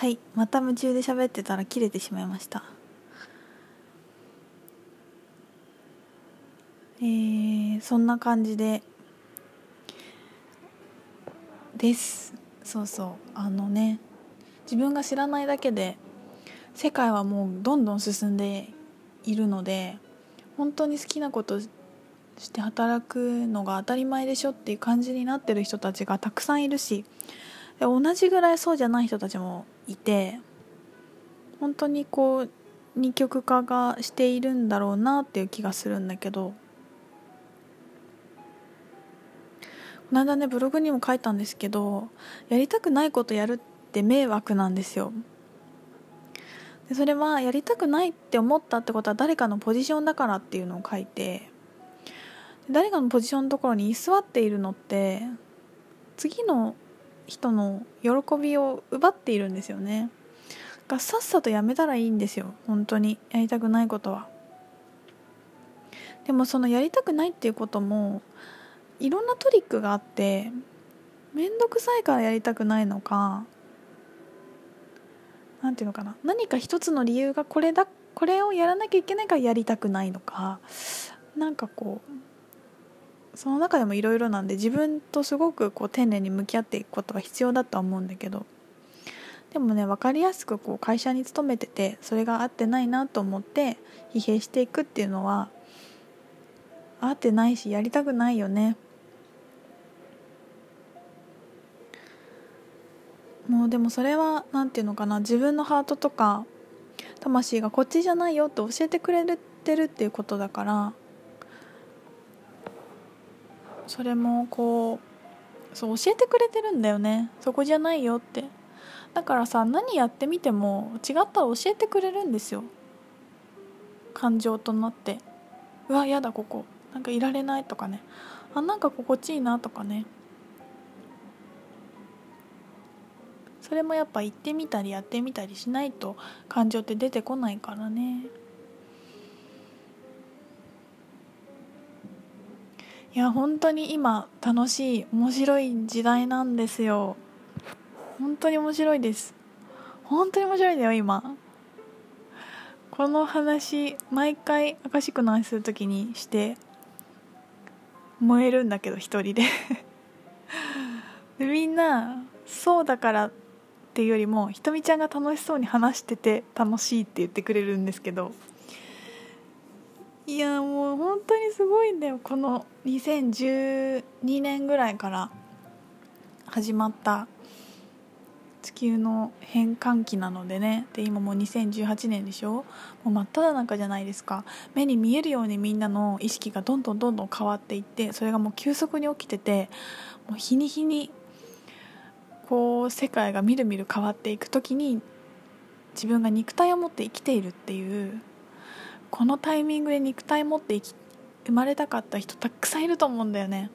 はいまた夢中で喋ってたら切れてしまいました。えー、そんな感じでです。そうそうあのね自分が知らないだけで世界はもうどんどん進んでいるので本当に好きなことして働くのが当たり前でしょっていう感じになってる人たちがたくさんいるし同じぐらいそうじゃない人たちもいて本当にこう二極化がしているんだろうなっていう気がするんだけどこの間ねブログにも書いたんですけどやりたくないことやるって迷惑なんですよ。でそれはやりたくないって思ったってことは誰かのポジションだからっていうのを書いて誰かのポジションのところに居座っているのって次の人の喜びを奪っているんですよね。がさっさとやめたらいいんですよ。本当に。やりたくないことは。でもそのやりたくないっていうこともいろんなトリックがあって面倒くさいからやりたくないのか何ていうのかな。何か一つの理由がこれだこれをやらなきゃいけないからやりたくないのかなんかこうその中でもいろいろなんで自分とすごくこう丁寧に向き合っていくことが必要だとは思うんだけどでもね分かりやすくこう会社に勤めててそれが合ってないなと思って疲弊していくっていうのは合ってないしやりたくないよね。もうでもそれは何て言うのかな自分のハートとか魂がこっちじゃないよって教えてくれてるっていうことだからそれもこうそう教えてくれてるんだよね。そこじゃないよって。だからさ何やってみても違ったら教えてくれるんですよ。感情となって。うわやだここ。なんかいられないとかね。あなんか心地いいなとかね。それもやっぱ言ってみたりやってみたりしないと感情って出てこないからね。いや本当に今楽しい面白い時代なんですよ。本当に面白いです。本当に面白いんだよ今。この話毎回アカシックの話する時にして燃えるんだけど一人で。でみんなそうだからっていうよりもひとみちゃんが楽しそうに話してて楽しいって言ってくれるんですけどいやもう本当にすごいんだよ。この2012年ぐらいから始まった地球の変換期なのでね。で今もう2018年でしょ？もう真っ只中じゃないですか。目に見えるようにみんなの意識がどんどんどんどん変わっていってそれがもう急速に起きててもう日に日にこう世界がみるみる変わっていく時に自分が肉体を持って生きているっていうこのタイミングで肉体持って生まれたかった人たくさんいると思うんだよね。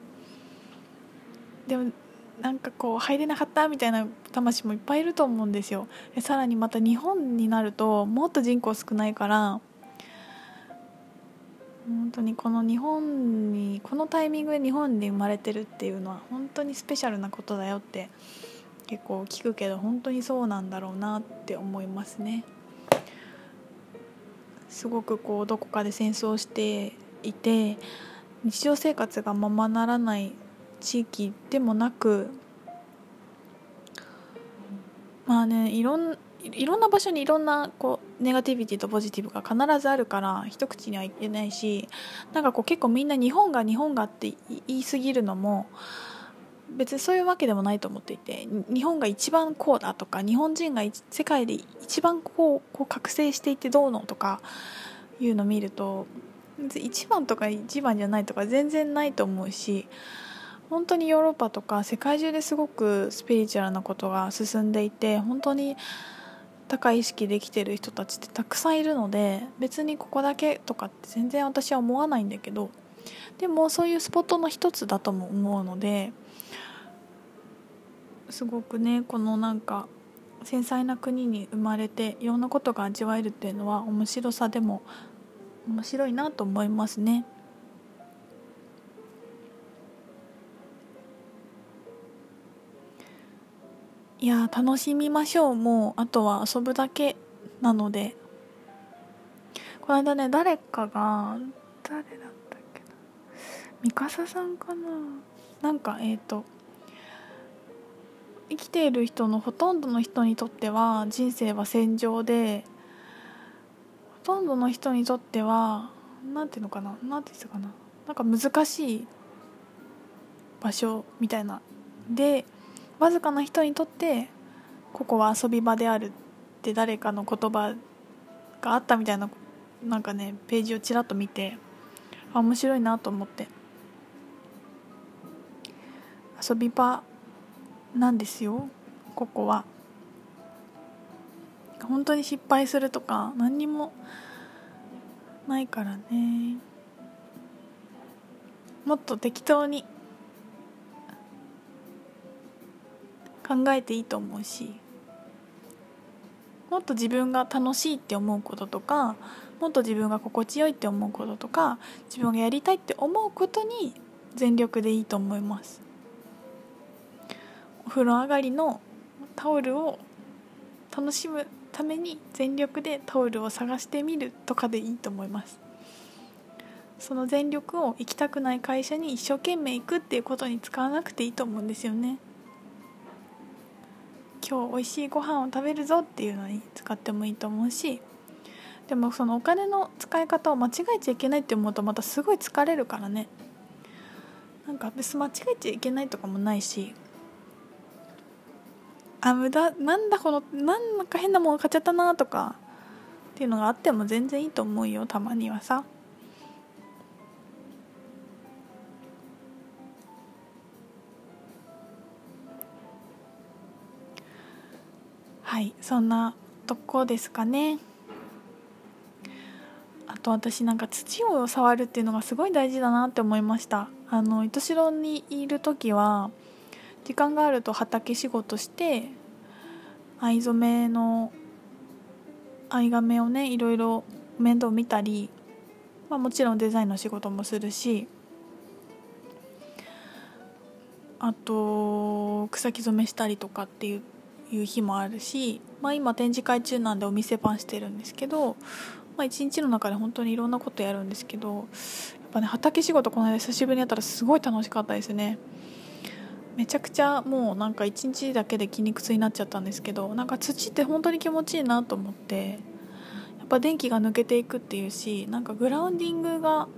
でもなんかこう入れなかったみたいな魂もいっぱいいると思うんですよ。でさらにまた日本になるともっと人口少ないから本当にこの日本にこのタイミングで日本に生まれてるっていうのは本当にスペシャルなことだよって結構聞くけど本当にそうなんだろうなって思いますね。すごくこうどこかで戦争していて日常生活がままならない地域でもなくまあねいろんいろんな場所にいろんなこうネガティビティとポジティブが必ずあるから一口には言えないしなんかこう結構みんな日本が日本がって言い過ぎるのも別にそういうわけでもないと思っていて日本が一番こうだとか日本人が世界で一番こうこう覚醒していてどうのとかいうのを見ると一番とか一番じゃないとか全然ないと思うし本当にヨーロッパとか世界中ですごくスピリチュアルなことが進んでいて本当に高い意識できてる人たちってたくさんいるので別にここだけとかって全然私は思わないんだけどでもそういうスポットの一つだとも思うのですごくねこのなんか繊細な国に生まれていろんなことが味わえるっていうのは面白さでも面白いなと思いますね。いや楽しみましょう。もうあとは遊ぶだけなので。この間ね誰かが誰だったっけな。三笠さんかな。なんかえっ、ー、と生きている人のほとんどの人にとっては人生は戦場でほとんどの人にとっては何ていうのかな何て言うのかななんか難しい場所みたいな。でわずかな人にとってここは遊び場であるって誰かの言葉があったみたいななんかねページをちらっと見てあ面白いなと思って。遊び場なんですよ。ここは。本当に失敗するとか何にもないからね。もっと適当に考えていいと思うしもっと自分が楽しいって思うこととかもっと自分が心地よいって思うこととか自分がやりたいって思うことに全力でいいと思います。お風呂上がりのタオルを楽しむために全力でタオルを探してみるとかでいいと思います。その全力を行きたくない会社に一生懸命行くっていうことに使わなくていいと思うんですよね。今日美味しいご飯を食べるぞっていうのに使ってもいいと思うしでもそのお金の使い方を間違えちゃいけないって思うとまたすごい疲れるからね。なんか別に間違えちゃいけないとかもないしあ無駄なんだこのなんか変なもの買っちゃったなとかっていうのがあっても全然いいと思うよたまにはさ。はいそんなとこですかね。あと私なんか土を触るっていうのがすごい大事だなって思いました。あの糸代にいる時は時間があると畑仕事して藍染めの藍亀をねいろいろ面倒見たり、まあ、もちろんデザインの仕事もするしあと草木染めしたりとかっていういう日もあるし、まあ、今展示会中なんでお店番してるんですけど、まあ、一日の中で本当にいろんなことやるんですけどやっぱね畑仕事この間久しぶりにやったらすごい楽しかったですね。めちゃくちゃもうなんか一日だけで筋肉痛になっちゃったんですけどなんか土って本当に気持ちいいなと思ってやっぱ電気が抜けていくっていうしなんかグラウンディングが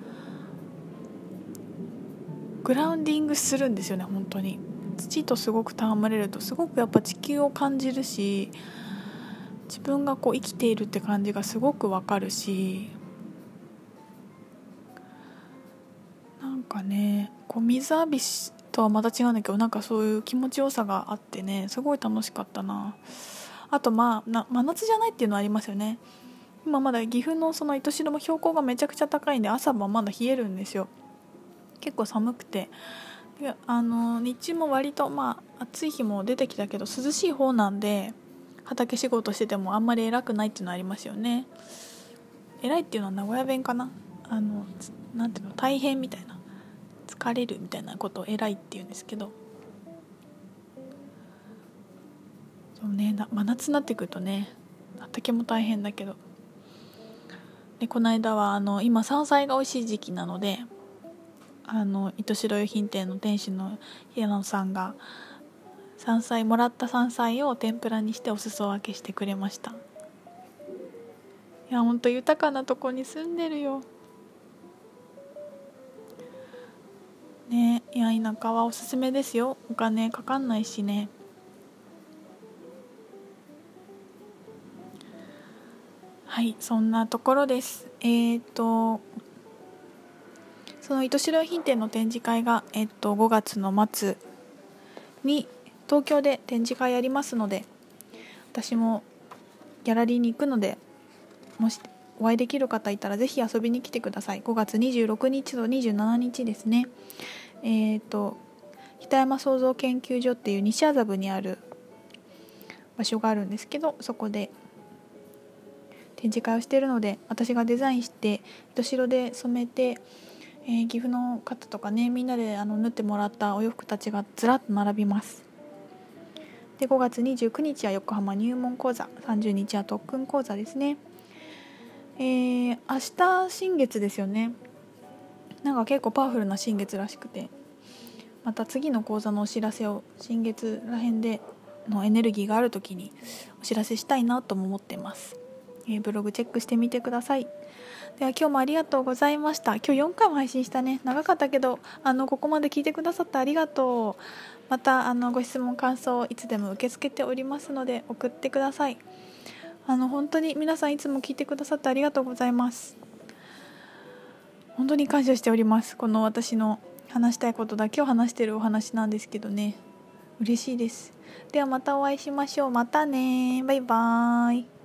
グラウンディングするんですよね本当に。土とすごく戯れるとすごくやっぱ地球を感じるし自分がこう生きているって感じがすごくわかるしなんかねこう水浴びしとはまた違うんだけどなんかそういう気持ちよさがあってねすごい楽しかったな。あとまあ真夏じゃないっていうのはありますよね。今まだ岐阜のその糸代も標高がめちゃくちゃ高いんで朝晩まだ冷えるんですよ。結構寒くて。いやあの日中も割とまあ暑い日も出てきたけど涼しい方なんで畑仕事しててもあんまり偉くないっていうのはありますよね。偉いっていうのは名古屋弁かな。あのなんていうの大変みたいな。疲れるみたいなことを偉いって言うんですけどそうね真夏になってくるとね畑も大変だけど。でこの間はあの今山菜が美味しい時期なのであの糸代用品店の店主の平野さんが山菜もらった山菜を天ぷらにしてお裾分けしてくれました。いやほんと豊かなとこに住んでるよ。ねいや田舎はおすすめですよ。お金かかんないしね。はいそんなところです。えっ、ー、とその糸代品店の展示会が、えっと、5月の末に東京で展示会やりますので私もギャラリーに行くのでもしお会いできる方いたらぜひ遊びに来てください。5月26日と27日ですね。えっ、ー、と北山創造研究所っていう西麻布にある場所があるんですけどそこで展示会をしているので私がデザインして糸代で染めてえー、岐阜の方とかねみんなであの縫ってもらったお洋服たちがずらっと並びます。で5月29日は横浜入門講座30日は特訓講座ですね。えー、明日新月ですよね。なんか結構パワフルな新月らしくて。また次の講座のお知らせを新月らへんでのエネルギーがある時にお知らせしたいなとも思ってます、えー、ブログチェックしてみてください。では今日もありがとうございました。今日4回も配信したね。長かったけどあのここまで聞いてくださってありがとう。またあのご質問感想いつでも受け付けておりますので送ってください。あの本当に皆さんいつも聞いてくださってありがとうございます。本当に感謝しております。この私の話したいことだけを話してるお話なんですけどね。嬉しいです。ではまたお会いしましょう。またね。バイバーイ。